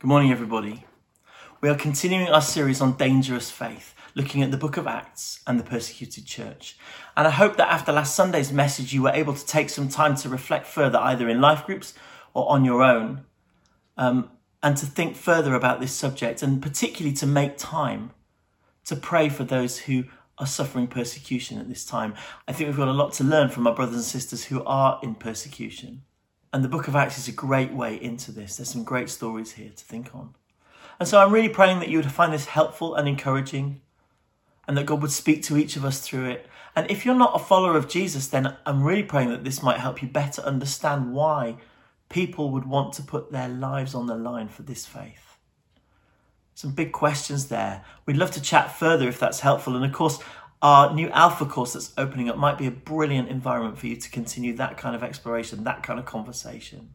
Good morning, everybody. We are continuing our series on dangerous faith, looking at the book of Acts and the persecuted church. And I hope that after last Sunday's message, you were able to take some time to reflect further, either in life groups or on your own, um, and to think further about this subject, and particularly to make time to pray for those who are suffering persecution at this time. I think we've got a lot to learn from our brothers and sisters who are in persecution. And the book of Acts is a great way into this. There's some great stories here to think on. And so I'm really praying that you would find this helpful and encouraging and that God would speak to each of us through it. And if you're not a follower of Jesus, then I'm really praying that this might help you better understand why people would want to put their lives on the line for this faith. Some big questions there. We'd love to chat further if that's helpful. And of course, our new Alpha course that's opening up might be a brilliant environment for you to continue that kind of exploration, that kind of conversation.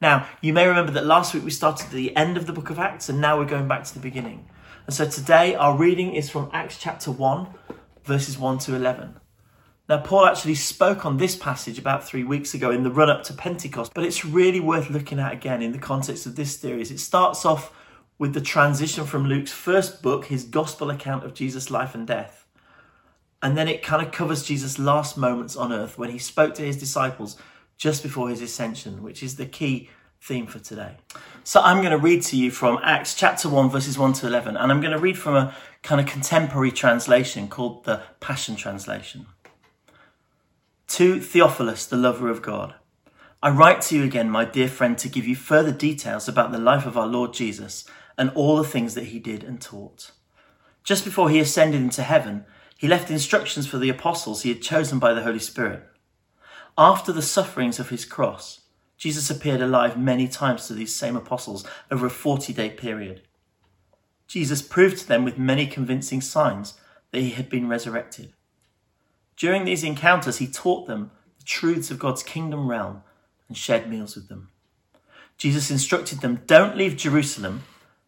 Now, you may remember that last week we started at the end of the book of Acts, and now we're going back to the beginning. And so today our reading is from Acts chapter 1, verses 1 to 11. Now, Paul actually spoke on this passage about three weeks ago in the run up to Pentecost, but it's really worth looking at again in the context of this series. It starts off with the transition from Luke's first book, his gospel account of Jesus' life and death, and then it kind of covers Jesus' last moments on earth when he spoke to his disciples just before his ascension, which is the key theme for today. So I'm going to read to you from Acts chapter 1, verses 1 to 11, and I'm going to read from a kind of contemporary translation called the Passion Translation. To Theophilus, the lover of God, I write to you again, my dear friend, to give you further details about the life of our Lord Jesus and all the things that he did and taught. Just before he ascended into heaven, he left instructions for the apostles he had chosen by the Holy Spirit. After the sufferings of his cross, Jesus appeared alive many times to these same apostles over a 40 day period. Jesus proved to them with many convincing signs that he had been resurrected. During these encounters, he taught them the truths of God's kingdom realm and shared meals with them. Jesus instructed them don't leave Jerusalem,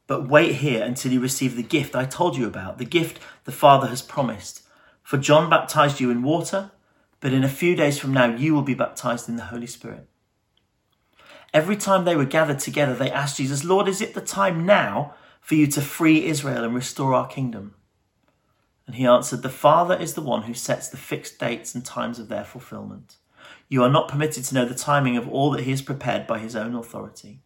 but wait here until you receive the gift I told you about, the gift the Father has promised. For John baptized you in water, but in a few days from now you will be baptized in the Holy Spirit. Every time they were gathered together, they asked Jesus, Lord, is it the time now for you to free Israel and restore our kingdom? And he answered, The Father is the one who sets the fixed dates and times of their fulfillment. You are not permitted to know the timing of all that he has prepared by his own authority.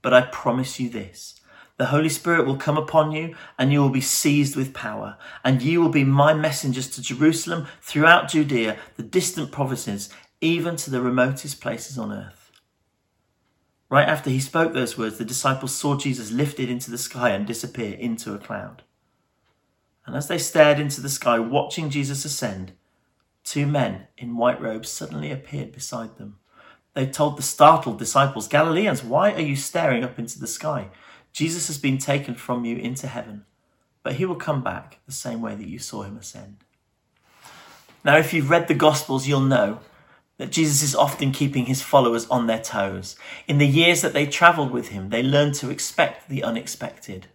But I promise you this the Holy Spirit will come upon you and you will be seized with power. And you will be my messengers to Jerusalem, throughout Judea, the distant provinces, even to the remotest places on earth. Right after he spoke those words, the disciples saw Jesus lifted into the sky and disappear into a cloud. And as they stared into the sky, watching Jesus ascend, two men in white robes suddenly appeared beside them. They told the startled disciples, Galileans, why are you staring up into the sky? Jesus has been taken from you into heaven, but he will come back the same way that you saw him ascend. Now, if you've read the Gospels, you'll know that Jesus is often keeping his followers on their toes. In the years that they travelled with him, they learned to expect the unexpected.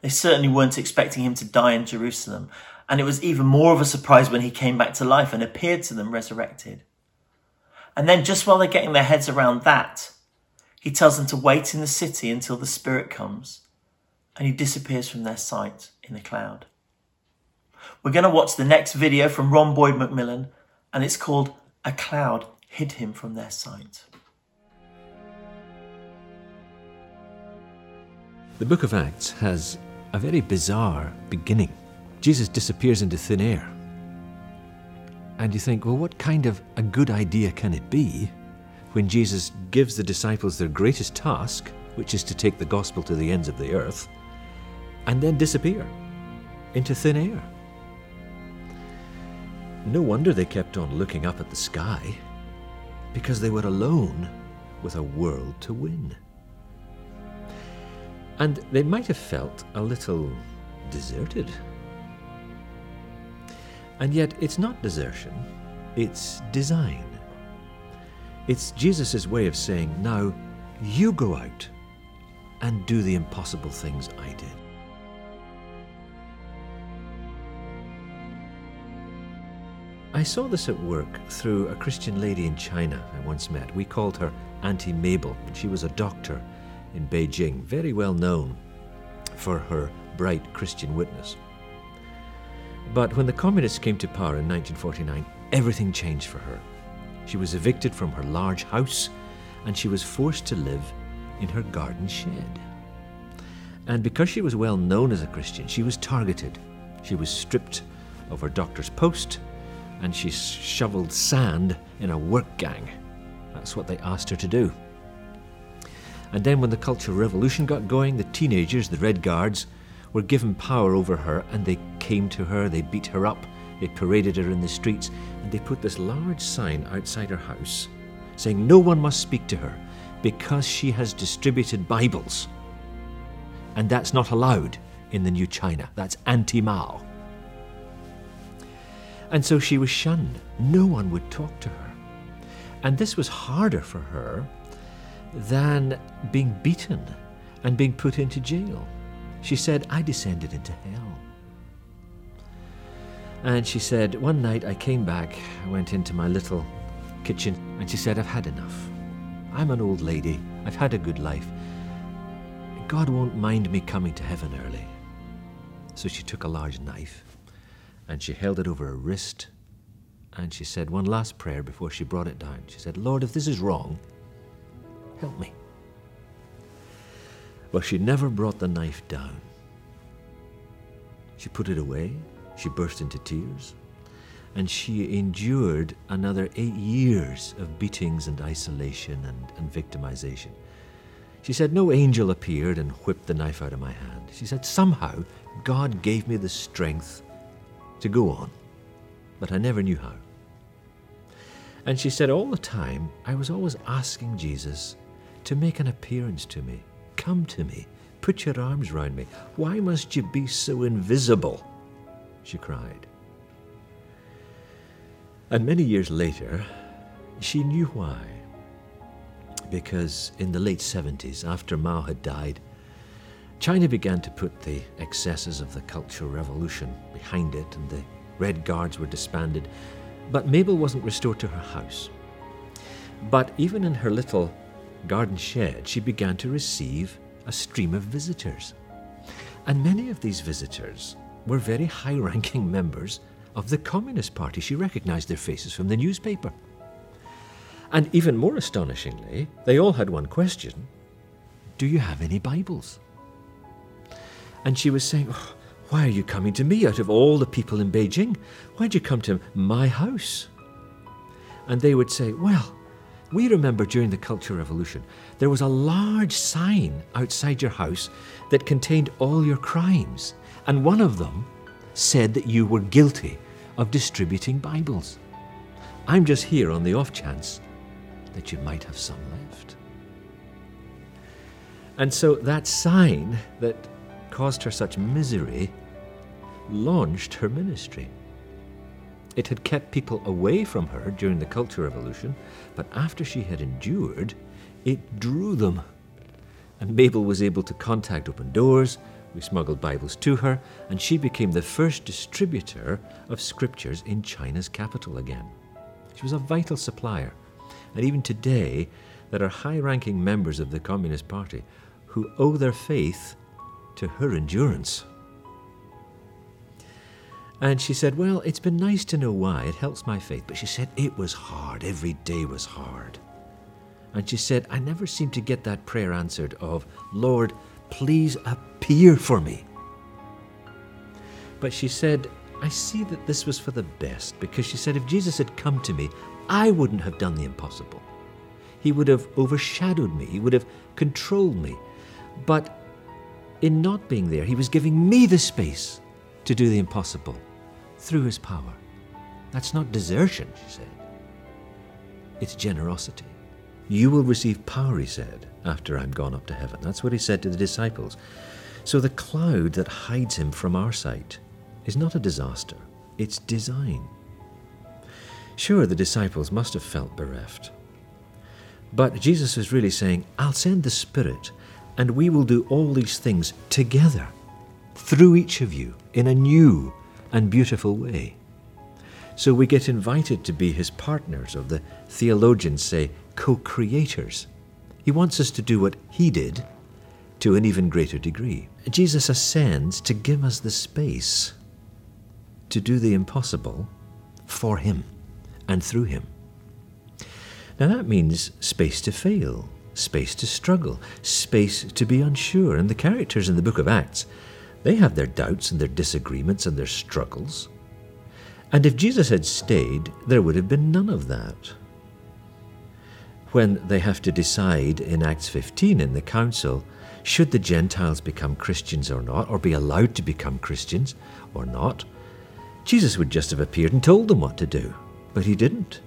They certainly weren't expecting him to die in Jerusalem, and it was even more of a surprise when he came back to life and appeared to them resurrected. And then, just while they're getting their heads around that, he tells them to wait in the city until the Spirit comes, and he disappears from their sight in a cloud. We're going to watch the next video from Ron Boyd MacMillan, and it's called A Cloud Hid Him from Their Sight. The book of Acts has a very bizarre beginning. Jesus disappears into thin air. And you think, well, what kind of a good idea can it be when Jesus gives the disciples their greatest task, which is to take the gospel to the ends of the earth, and then disappear into thin air. No wonder they kept on looking up at the sky, because they were alone with a world to win. And they might have felt a little deserted. And yet, it's not desertion, it's design. It's Jesus' way of saying, now you go out and do the impossible things I did. I saw this at work through a Christian lady in China I once met. We called her Auntie Mabel, and she was a doctor in Beijing, very well known for her bright Christian witness. But when the communists came to power in 1949, everything changed for her. She was evicted from her large house and she was forced to live in her garden shed. And because she was well known as a Christian, she was targeted. She was stripped of her doctor's post and she shoveled sand in a work gang. That's what they asked her to do. And then, when the Cultural Revolution got going, the teenagers, the Red Guards, were given power over her and they came to her, they beat her up, they paraded her in the streets, and they put this large sign outside her house saying no one must speak to her because she has distributed Bibles. And that's not allowed in the new China. That's anti Mao. And so she was shunned. No one would talk to her. And this was harder for her than being beaten and being put into jail. She said, I descended into hell. And she said, One night I came back, I went into my little kitchen, and she said, I've had enough. I'm an old lady, I've had a good life. God won't mind me coming to heaven early. So she took a large knife and she held it over her wrist and she said one last prayer before she brought it down. She said, Lord, if this is wrong, help me. Well, she never brought the knife down. She put it away, she burst into tears, and she endured another eight years of beatings and isolation and, and victimization. She said, No angel appeared and whipped the knife out of my hand. She said, Somehow God gave me the strength to go on, but I never knew how. And she said, All the time, I was always asking Jesus to make an appearance to me. Come to me. Put your arms round me. Why must you be so invisible? She cried. And many years later, she knew why. Because in the late 70s, after Mao had died, China began to put the excesses of the Cultural Revolution behind it, and the Red Guards were disbanded. But Mabel wasn't restored to her house. But even in her little garden shed, she began to receive a stream of visitors. And many of these visitors were very high ranking members of the Communist Party. She recognized their faces from the newspaper. And even more astonishingly, they all had one question Do you have any Bibles? And she was saying, oh, Why are you coming to me out of all the people in Beijing? Why'd you come to my house? And they would say, Well, we remember during the Cultural Revolution, there was a large sign outside your house that contained all your crimes. And one of them said that you were guilty of distributing Bibles. I'm just here on the off chance that you might have some left. And so that sign that caused her such misery launched her ministry. It had kept people away from her during the Cultural Revolution, but after she had endured, it drew them. And Mabel was able to contact Open Doors we smuggled Bibles to her, and she became the first distributor of scriptures in China's capital again. She was a vital supplier, and even today, there are high ranking members of the Communist Party who owe their faith to her endurance. And she said, Well, it's been nice to know why. It helps my faith. But she said, It was hard. Every day was hard. And she said, I never seemed to get that prayer answered of, Lord, please appear for me. But she said, I see that this was for the best because she said, if Jesus had come to me, I wouldn't have done the impossible. He would have overshadowed me, he would have controlled me. But in not being there, he was giving me the space to do the impossible through his power. That's not desertion, she said. It's generosity. You will receive power, he said, after I'm gone up to heaven. That's what he said to the disciples. So the cloud that hides him from our sight is not a disaster, it's design. Sure, the disciples must have felt bereft. But Jesus is really saying, I'll send the Spirit, and we will do all these things together, through each of you, in a new and beautiful way. So we get invited to be his partners, or the theologians say, co creators he wants us to do what He did to an even greater degree. Jesus ascends to give us the space to do the impossible for Him and through Him. Now that means space to fail, space to struggle, space to be unsure. And the characters in the book of Acts, they have their doubts and their disagreements and their struggles. And if Jesus had stayed, there would have been none of that. When they have to decide in Acts 15 in the council, should the Gentiles become Christians or not, or be allowed to become Christians or not, Jesus would just have appeared and told them what to do. But he didn't.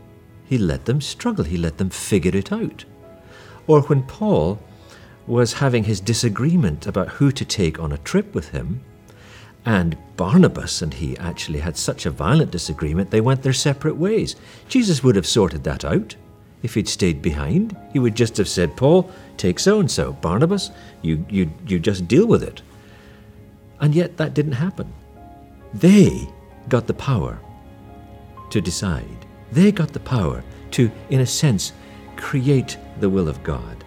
He let them struggle, he let them figure it out. Or when Paul was having his disagreement about who to take on a trip with him, and Barnabas and he actually had such a violent disagreement they went their separate ways. Jesus would have sorted that out. If he'd stayed behind, he would just have said, Paul, take so and so. Barnabas, you, you, you just deal with it. And yet that didn't happen. They got the power to decide. They got the power to, in a sense, create the will of God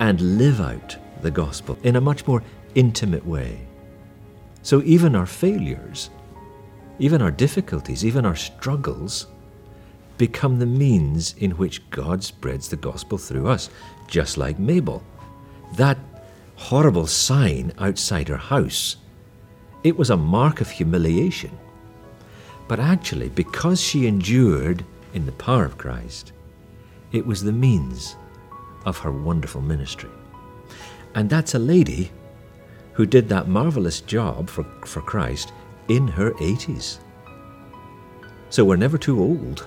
and live out the gospel in a much more intimate way. So even our failures, even our difficulties, even our struggles become the means in which God spreads the gospel through us, just like Mabel. That horrible sign outside her house, it was a mark of humiliation. But actually, because she endured in the power of Christ, it was the means of her wonderful ministry. And that's a lady who did that marvelous job for, for Christ in her 80s. So we're never too old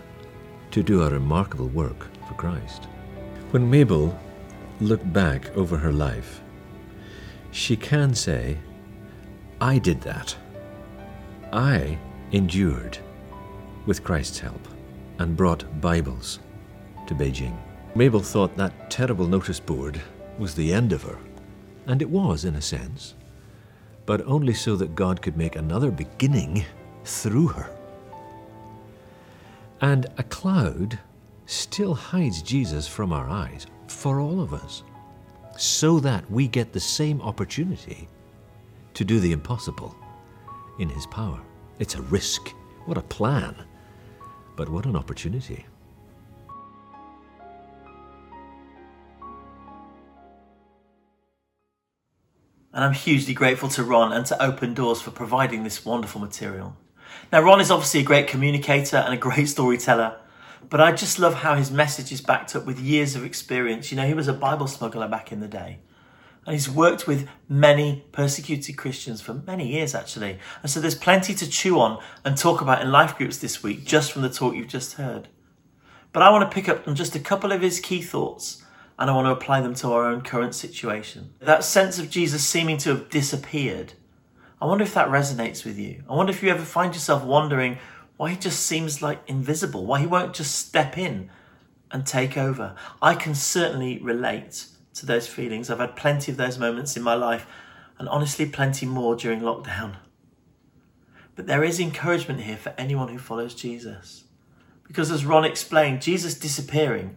to do a remarkable work for Christ. When Mabel looked back over her life, she can say, I did that. I endured with Christ's help and brought Bibles to Beijing. Mabel thought that terrible notice board was the end of her, and it was in a sense, but only so that God could make another beginning through her. And a cloud still hides Jesus from our eyes for all of us, so that we get the same opportunity to do the impossible in His power. It's a risk. What a plan. But what an opportunity. And I'm hugely grateful to Ron and to Open Doors for providing this wonderful material. Now, Ron is obviously a great communicator and a great storyteller, but I just love how his message is backed up with years of experience. You know, he was a Bible smuggler back in the day. And he's worked with many persecuted Christians for many years, actually. And so there's plenty to chew on and talk about in life groups this week, just from the talk you've just heard. But I want to pick up on just a couple of his key thoughts and I want to apply them to our own current situation. That sense of Jesus seeming to have disappeared, I wonder if that resonates with you. I wonder if you ever find yourself wondering why he just seems like invisible, why he won't just step in and take over. I can certainly relate to those feelings. I've had plenty of those moments in my life, and honestly, plenty more during lockdown. But there is encouragement here for anyone who follows Jesus. Because as Ron explained, Jesus disappearing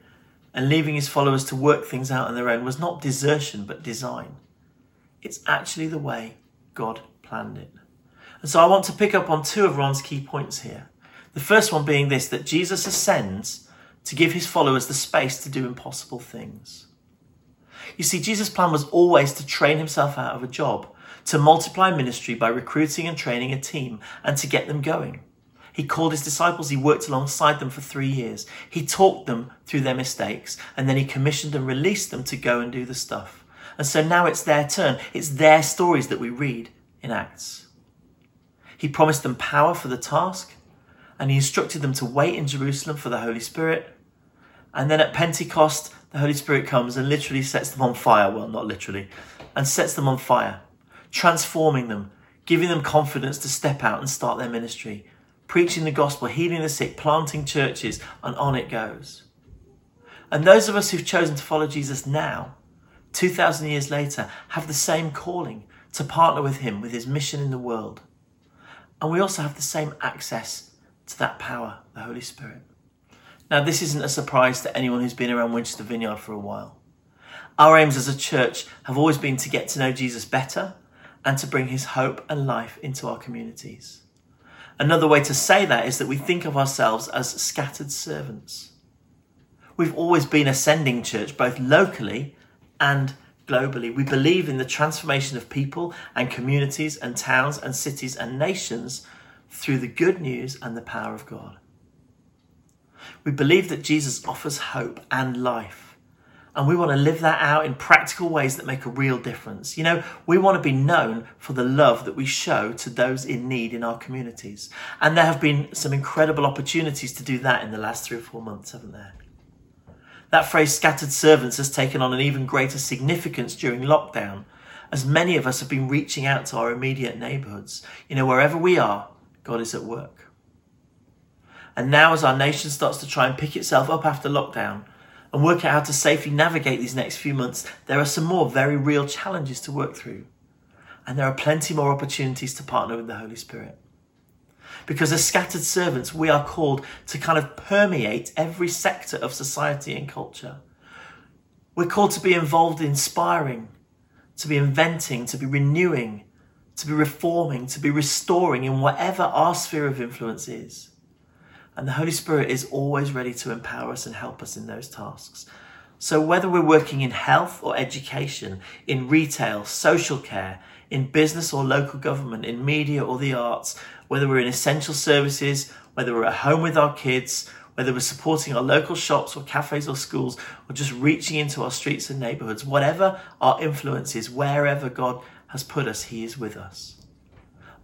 and leaving his followers to work things out on their own was not desertion, but design. It's actually the way God planned it. And so I want to pick up on two of Ron's key points here. The first one being this that Jesus ascends to give his followers the space to do impossible things. You see, Jesus' plan was always to train himself out of a job, to multiply ministry by recruiting and training a team, and to get them going. He called his disciples, he worked alongside them for three years. He talked them through their mistakes, and then he commissioned and released them to go and do the stuff. And so now it's their turn. It's their stories that we read in Acts. He promised them power for the task, and he instructed them to wait in Jerusalem for the Holy Spirit. And then at Pentecost, the Holy Spirit comes and literally sets them on fire. Well, not literally, and sets them on fire, transforming them, giving them confidence to step out and start their ministry, preaching the gospel, healing the sick, planting churches, and on it goes. And those of us who've chosen to follow Jesus now, 2,000 years later, have the same calling to partner with him with his mission in the world. And we also have the same access to that power, the Holy Spirit. Now, this isn't a surprise to anyone who's been around Winchester Vineyard for a while. Our aims as a church have always been to get to know Jesus better and to bring his hope and life into our communities. Another way to say that is that we think of ourselves as scattered servants. We've always been a sending church, both locally and globally. We believe in the transformation of people and communities and towns and cities and nations through the good news and the power of God. We believe that Jesus offers hope and life. And we want to live that out in practical ways that make a real difference. You know, we want to be known for the love that we show to those in need in our communities. And there have been some incredible opportunities to do that in the last three or four months, haven't there? That phrase scattered servants has taken on an even greater significance during lockdown, as many of us have been reaching out to our immediate neighbourhoods. You know, wherever we are, God is at work. And now, as our nation starts to try and pick itself up after lockdown and work out how to safely navigate these next few months, there are some more very real challenges to work through. And there are plenty more opportunities to partner with the Holy Spirit. Because as scattered servants, we are called to kind of permeate every sector of society and culture. We're called to be involved in inspiring, to be inventing, to be renewing, to be reforming, to be restoring in whatever our sphere of influence is. And the Holy Spirit is always ready to empower us and help us in those tasks. So, whether we're working in health or education, in retail, social care, in business or local government, in media or the arts, whether we're in essential services, whether we're at home with our kids, whether we're supporting our local shops or cafes or schools, or just reaching into our streets and neighborhoods, whatever our influence is, wherever God has put us, He is with us.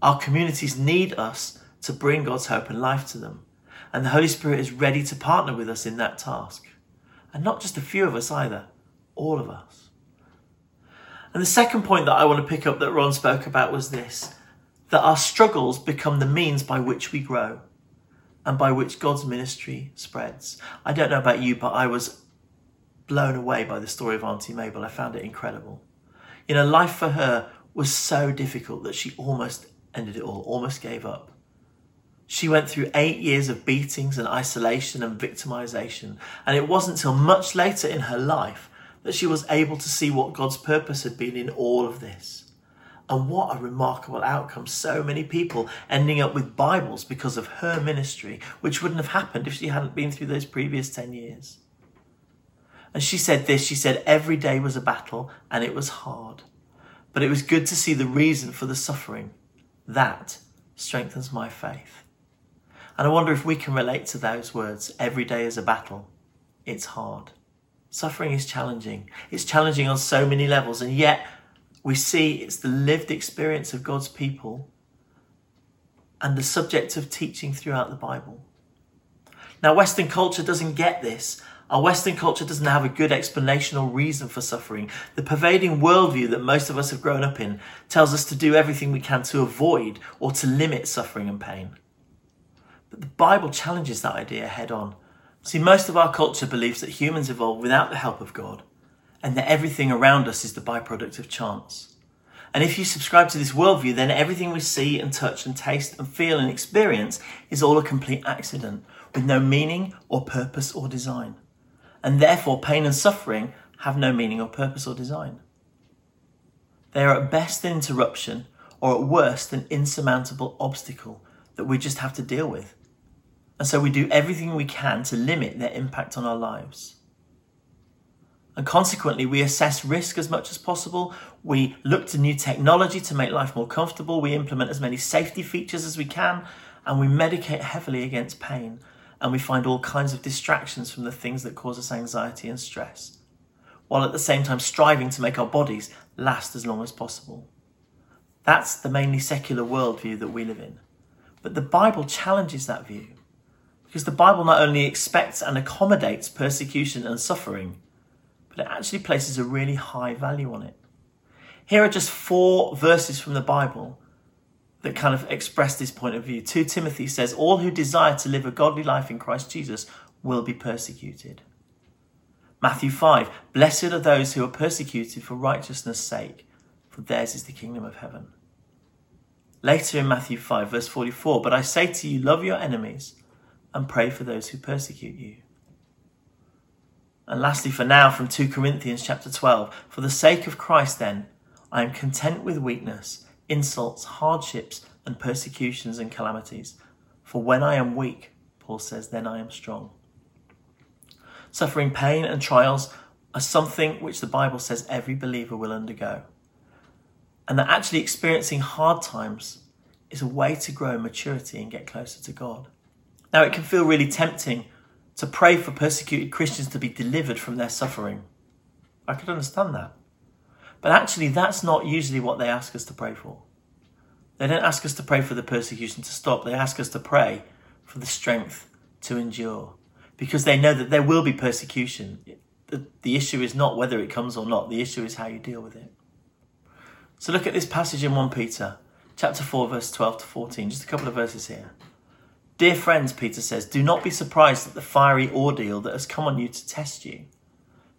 Our communities need us to bring God's hope and life to them. And the Holy Spirit is ready to partner with us in that task. And not just a few of us either, all of us. And the second point that I want to pick up that Ron spoke about was this that our struggles become the means by which we grow and by which God's ministry spreads. I don't know about you, but I was blown away by the story of Auntie Mabel. I found it incredible. You know, life for her was so difficult that she almost ended it all, almost gave up. She went through eight years of beatings and isolation and victimization. And it wasn't until much later in her life that she was able to see what God's purpose had been in all of this. And what a remarkable outcome. So many people ending up with Bibles because of her ministry, which wouldn't have happened if she hadn't been through those previous 10 years. And she said this she said, Every day was a battle and it was hard. But it was good to see the reason for the suffering. That strengthens my faith. And I wonder if we can relate to those words every day is a battle. It's hard. Suffering is challenging. It's challenging on so many levels, and yet we see it's the lived experience of God's people and the subject of teaching throughout the Bible. Now, Western culture doesn't get this. Our Western culture doesn't have a good explanation or reason for suffering. The pervading worldview that most of us have grown up in tells us to do everything we can to avoid or to limit suffering and pain. But the Bible challenges that idea head on. See, most of our culture believes that humans evolved without the help of God, and that everything around us is the byproduct of chance. And if you subscribe to this worldview, then everything we see and touch and taste and feel and experience is all a complete accident, with no meaning or purpose or design. And therefore, pain and suffering have no meaning or purpose or design. They are at best an interruption, or at worst an insurmountable obstacle that we just have to deal with. And so we do everything we can to limit their impact on our lives. And consequently, we assess risk as much as possible. We look to new technology to make life more comfortable. We implement as many safety features as we can. And we medicate heavily against pain. And we find all kinds of distractions from the things that cause us anxiety and stress, while at the same time striving to make our bodies last as long as possible. That's the mainly secular worldview that we live in. But the Bible challenges that view. Because the Bible not only expects and accommodates persecution and suffering, but it actually places a really high value on it. Here are just four verses from the Bible that kind of express this point of view. 2 Timothy says, All who desire to live a godly life in Christ Jesus will be persecuted. Matthew 5, Blessed are those who are persecuted for righteousness' sake, for theirs is the kingdom of heaven. Later in Matthew 5, verse 44, But I say to you, love your enemies and pray for those who persecute you. And lastly, for now, from 2 Corinthians chapter 12, for the sake of Christ, then, I am content with weakness, insults, hardships, and persecutions and calamities. For when I am weak, Paul says, then I am strong. Suffering pain and trials are something which the Bible says every believer will undergo. And that actually experiencing hard times is a way to grow in maturity and get closer to God. Now, it can feel really tempting to pray for persecuted Christians to be delivered from their suffering. I could understand that. But actually, that's not usually what they ask us to pray for. They don't ask us to pray for the persecution to stop, they ask us to pray for the strength to endure. Because they know that there will be persecution. The, the issue is not whether it comes or not, the issue is how you deal with it. So look at this passage in 1 Peter, chapter 4, verse 12 to 14, just a couple of verses here. Dear friends, Peter says, do not be surprised at the fiery ordeal that has come on you to test you,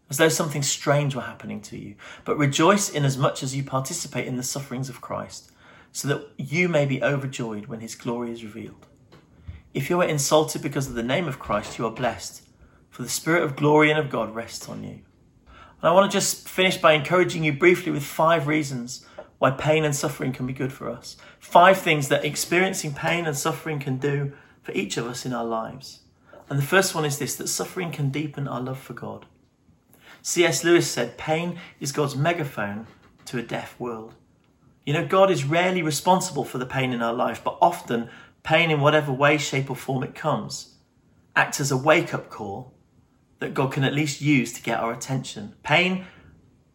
as though something strange were happening to you, but rejoice in as much as you participate in the sufferings of Christ, so that you may be overjoyed when his glory is revealed. If you are insulted because of the name of Christ, you are blessed, for the Spirit of glory and of God rests on you. And I want to just finish by encouraging you briefly with five reasons why pain and suffering can be good for us. Five things that experiencing pain and suffering can do for each of us in our lives. And the first one is this that suffering can deepen our love for God. C.S. Lewis said, Pain is God's megaphone to a deaf world. You know, God is rarely responsible for the pain in our life, but often pain, in whatever way, shape, or form it comes, acts as a wake up call that God can at least use to get our attention. Pain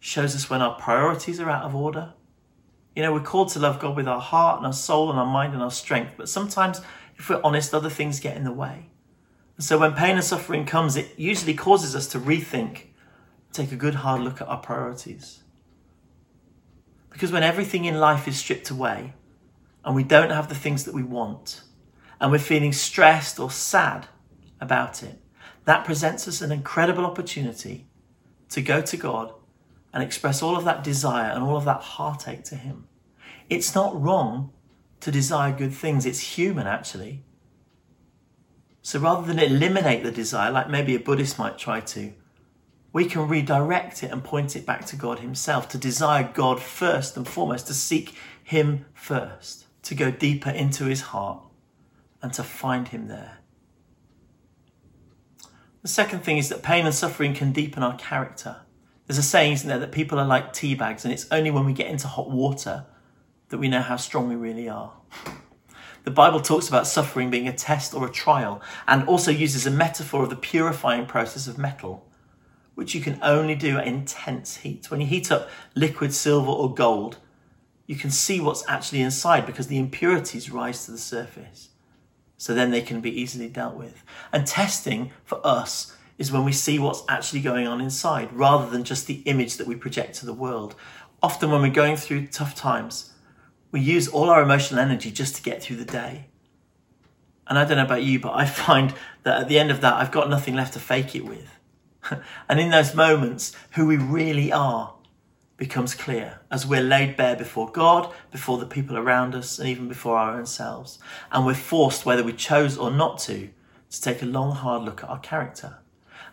shows us when our priorities are out of order. You know, we're called to love God with our heart and our soul and our mind and our strength, but sometimes if we're honest, other things get in the way. So when pain and suffering comes, it usually causes us to rethink, take a good hard look at our priorities. Because when everything in life is stripped away and we don't have the things that we want, and we're feeling stressed or sad about it, that presents us an incredible opportunity to go to God and express all of that desire and all of that heartache to Him. It's not wrong to desire good things. It's human, actually. So rather than eliminate the desire, like maybe a Buddhist might try to, we can redirect it and point it back to God Himself, to desire God first and foremost, to seek Him first, to go deeper into His heart and to find Him there. The second thing is that pain and suffering can deepen our character. There's a saying, isn't there, that people are like tea bags, and it's only when we get into hot water that we know how strong we really are. The Bible talks about suffering being a test or a trial and also uses a metaphor of the purifying process of metal, which you can only do at intense heat. When you heat up liquid silver or gold, you can see what's actually inside because the impurities rise to the surface. So then they can be easily dealt with. And testing for us is when we see what's actually going on inside rather than just the image that we project to the world. Often, when we're going through tough times, we use all our emotional energy just to get through the day. And I don't know about you, but I find that at the end of that, I've got nothing left to fake it with. and in those moments, who we really are becomes clear as we're laid bare before God, before the people around us, and even before our own selves. And we're forced, whether we chose or not to, to take a long, hard look at our character.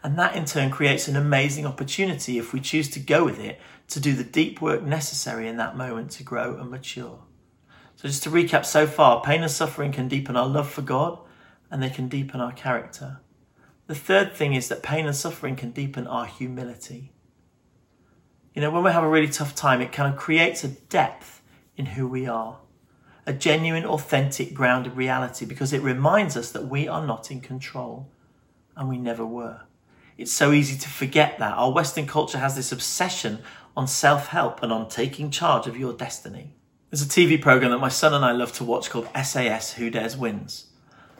And that in turn creates an amazing opportunity, if we choose to go with it, to do the deep work necessary in that moment to grow and mature. So, just to recap so far, pain and suffering can deepen our love for God and they can deepen our character. The third thing is that pain and suffering can deepen our humility. You know, when we have a really tough time, it kind of creates a depth in who we are, a genuine, authentic, grounded reality because it reminds us that we are not in control and we never were. It's so easy to forget that. Our Western culture has this obsession on self help and on taking charge of your destiny. There's a TV program that my son and I love to watch called SAS Who Dares Wins.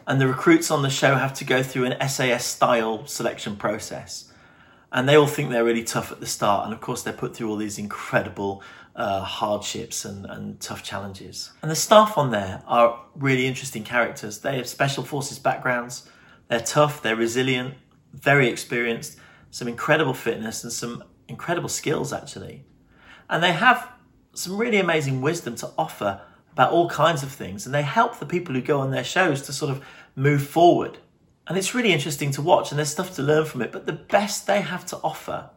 And the recruits on the show have to go through an SAS style selection process. And they all think they're really tough at the start. And of course, they're put through all these incredible uh, hardships and, and tough challenges. And the staff on there are really interesting characters. They have special forces backgrounds. They're tough, they're resilient, very experienced, some incredible fitness, and some incredible skills actually. And they have some really amazing wisdom to offer about all kinds of things. And they help the people who go on their shows to sort of move forward And it's really interesting to watch, and there's stuff to learn from it. But the best they have to offer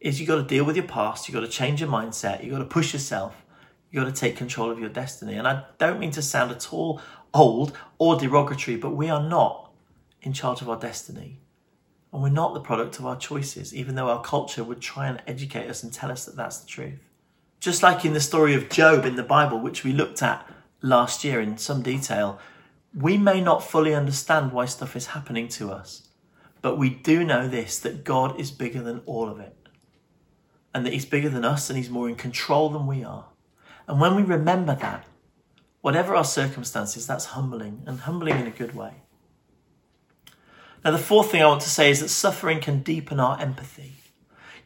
is you've got to deal with your past, you've got to change your mindset, you've got to push yourself, you've got to take control of your destiny. And I don't mean to sound at all old or derogatory, but we are not in charge of our destiny. And we're not the product of our choices, even though our culture would try and educate us and tell us that that's the truth. Just like in the story of Job in the Bible, which we looked at last year in some detail, we may not fully understand why stuff is happening to us, but we do know this that God is bigger than all of it. And that He's bigger than us and He's more in control than we are. And when we remember that, whatever our circumstances, that's humbling and humbling in a good way. Now, the fourth thing I want to say is that suffering can deepen our empathy.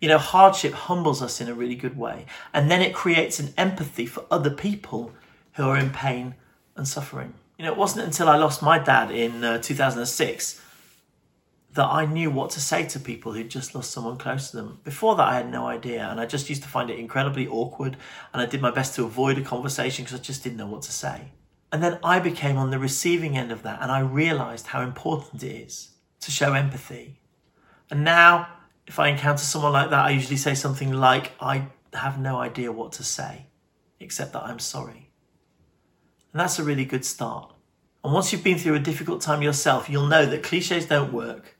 You know, hardship humbles us in a really good way, and then it creates an empathy for other people who are in pain and suffering. You know, it wasn't until I lost my dad in uh, 2006 that I knew what to say to people who'd just lost someone close to them. Before that, I had no idea, and I just used to find it incredibly awkward, and I did my best to avoid a conversation because I just didn't know what to say. And then I became on the receiving end of that, and I realized how important it is to show empathy. And now, if I encounter someone like that, I usually say something like, I have no idea what to say, except that I'm sorry. And that's a really good start. And once you've been through a difficult time yourself, you'll know that cliches don't work.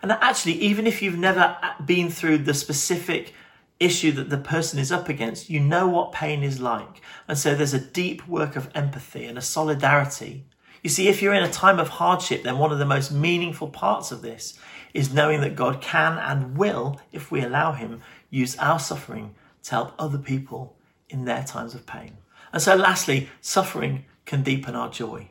And actually, even if you've never been through the specific issue that the person is up against, you know what pain is like. And so there's a deep work of empathy and a solidarity. You see, if you're in a time of hardship, then one of the most meaningful parts of this is knowing that God can and will, if we allow Him, use our suffering to help other people in their times of pain. And so, lastly, suffering can deepen our joy.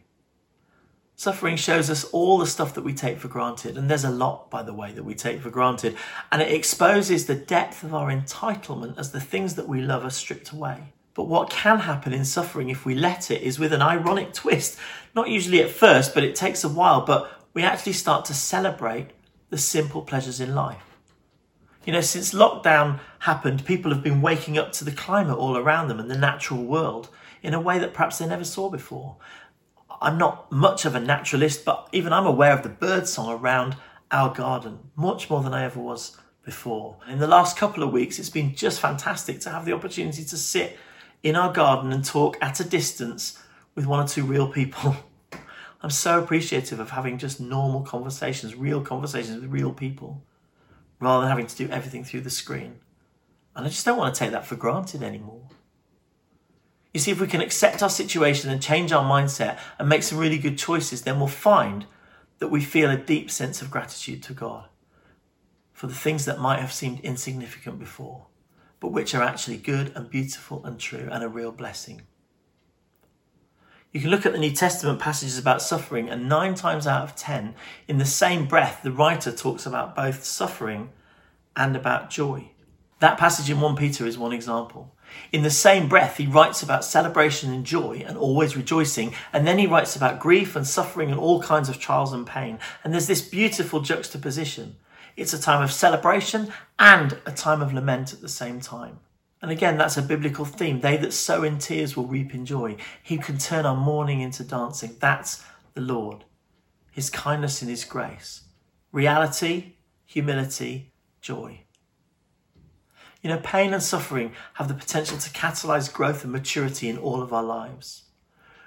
Suffering shows us all the stuff that we take for granted, and there's a lot, by the way, that we take for granted, and it exposes the depth of our entitlement as the things that we love are stripped away. But what can happen in suffering if we let it is with an ironic twist. Not usually at first, but it takes a while, but we actually start to celebrate the simple pleasures in life. You know, since lockdown happened, people have been waking up to the climate all around them and the natural world in a way that perhaps they never saw before. I'm not much of a naturalist, but even I'm aware of the birdsong around our garden, much more than I ever was before. In the last couple of weeks, it's been just fantastic to have the opportunity to sit in our garden and talk at a distance with one or two real people. I'm so appreciative of having just normal conversations, real conversations with real people rather than having to do everything through the screen. And I just don't want to take that for granted anymore. You see, if we can accept our situation and change our mindset and make some really good choices, then we'll find that we feel a deep sense of gratitude to God for the things that might have seemed insignificant before, but which are actually good and beautiful and true and a real blessing. You can look at the New Testament passages about suffering, and nine times out of ten, in the same breath, the writer talks about both suffering and about joy. That passage in 1 Peter is one example. In the same breath, he writes about celebration and joy and always rejoicing, and then he writes about grief and suffering and all kinds of trials and pain. And there's this beautiful juxtaposition. It's a time of celebration and a time of lament at the same time. And again, that's a biblical theme. They that sow in tears will reap in joy. He can turn our mourning into dancing. That's the Lord. His kindness and His grace. Reality, humility, joy. You know, pain and suffering have the potential to catalyze growth and maturity in all of our lives,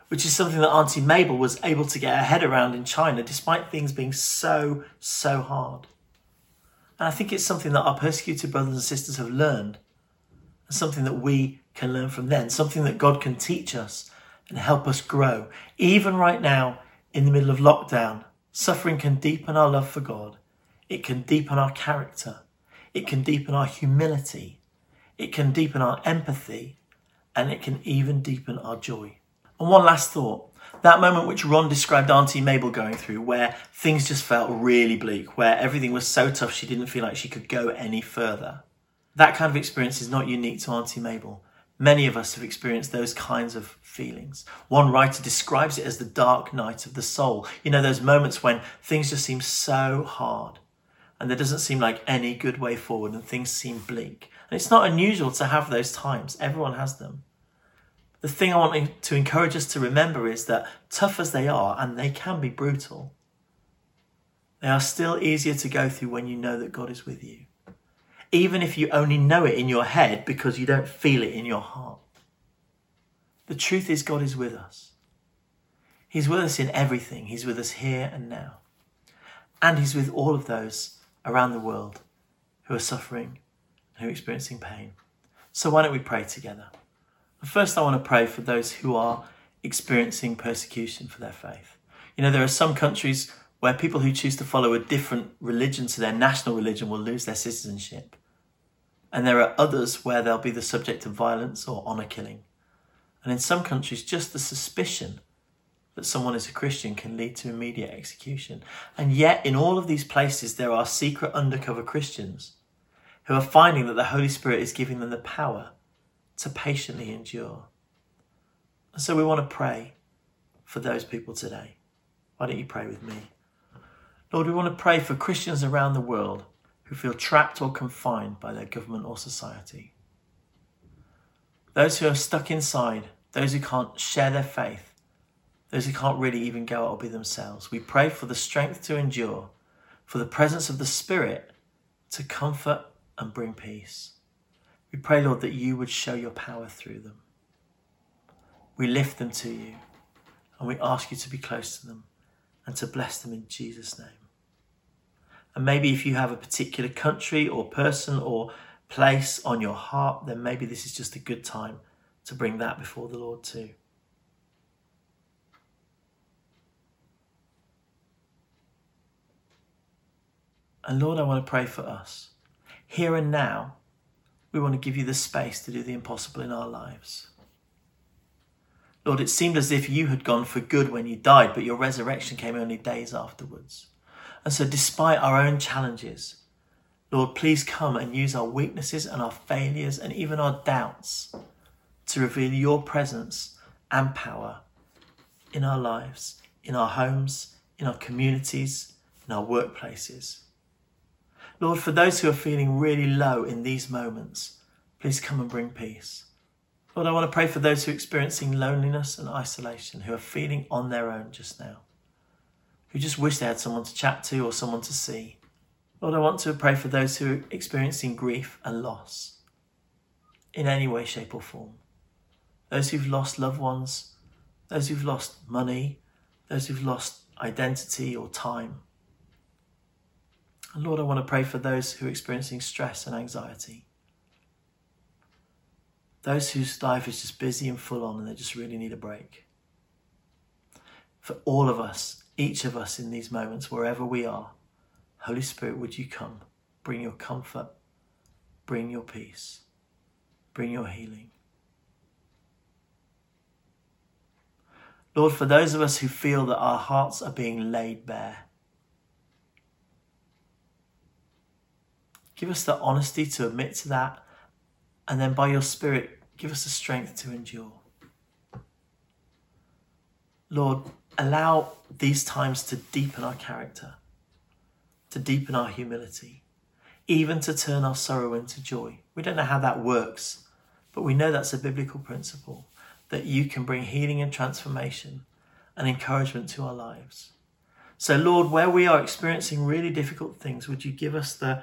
which is something that Auntie Mabel was able to get her head around in China despite things being so, so hard. And I think it's something that our persecuted brothers and sisters have learned something that we can learn from them, something that God can teach us and help us grow. Even right now, in the middle of lockdown, suffering can deepen our love for God. It can deepen our character. It can deepen our humility. It can deepen our empathy. And it can even deepen our joy. And one last thought. That moment which Ron described Auntie Mabel going through, where things just felt really bleak, where everything was so tough she didn't feel like she could go any further. That kind of experience is not unique to Auntie Mabel. Many of us have experienced those kinds of feelings. One writer describes it as the dark night of the soul. You know, those moments when things just seem so hard and there doesn't seem like any good way forward and things seem bleak. And it's not unusual to have those times. Everyone has them. The thing I want to encourage us to remember is that tough as they are, and they can be brutal, They are still easier to go through when you know that God is with you. Even if you only know it in your head because you don't feel it in your heart. The truth is, God is with us. He's with us in everything. He's with us here and now. And He's with all of those around the world who are suffering who are experiencing pain. So why don't we pray together? First, I want to pray for those who are experiencing persecution for their faith. You know, there are some countries where people who choose to follow a different religion to their national religion will lose their citizenship. And there are others where they'll be the subject of violence or honour killing. And in some countries, just the suspicion that someone is a Christian can lead to immediate execution. And yet, in all of these places, there are secret undercover Christians who are finding that the Holy Spirit is giving them the power to patiently endure. And so we want to pray for those people today. Why don't you pray with me? Lord, we want to pray for Christians around the world who feel trapped or confined by their government or society. Those who are stuck inside, those who can't share their faith, those who can't really even go out or be themselves. We pray for the strength to endure, for the presence of the Spirit to comfort and bring peace. We pray, Lord, that you would show your power through them. We lift them to you and we ask you to be close to them and to bless them in Jesus' name. And maybe if you have a particular country or person or place on your heart, then maybe this is just a good time to bring that before the Lord too. And Lord, I want to pray for us. Here and now, we want to give you the space to do the impossible in our lives. Lord, it seemed as if you had gone for good when you died, but your resurrection came only days afterwards. And so, despite our own challenges, Lord, please come and use our weaknesses and our failures and even our doubts to reveal your presence and power in our lives, in our homes, in our communities, in our workplaces. Lord, for those who are feeling really low in these moments, please come and bring peace. Lord, I want to pray for those who are experiencing loneliness and isolation, who are feeling on their own just now, who just wish they had someone to chat to or someone to see. Lord, I want to pray for those who are experiencing grief and loss in any way, shape, or form. Those who've lost loved ones, those who've lost money, those who've lost identity or time. And Lord, I want to pray for those who are experiencing stress and anxiety. Those whose life is just busy and full on and they just really need a break. For all of us, each of us in these moments, wherever we are, Holy Spirit, would you come? Bring your comfort, bring your peace, bring your healing. Lord, for those of us who feel that our hearts are being laid bare, Give us the honesty to admit to that. And then by your Spirit, give us the strength to endure. Lord, allow these times to deepen our character, to deepen our humility, even to turn our sorrow into joy. We don't know how that works, but we know that's a biblical principle that you can bring healing and transformation and encouragement to our lives. So, Lord, where we are experiencing really difficult things, would you give us the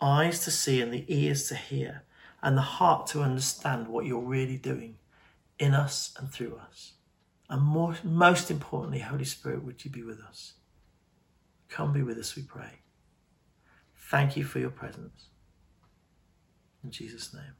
eyes to see and the ears to hear and the heart to understand what you're really doing in us and through us. And more, most importantly, Holy Spirit, would you be with us? Come be with us, we pray. Thank you for your presence. In Jesus' name.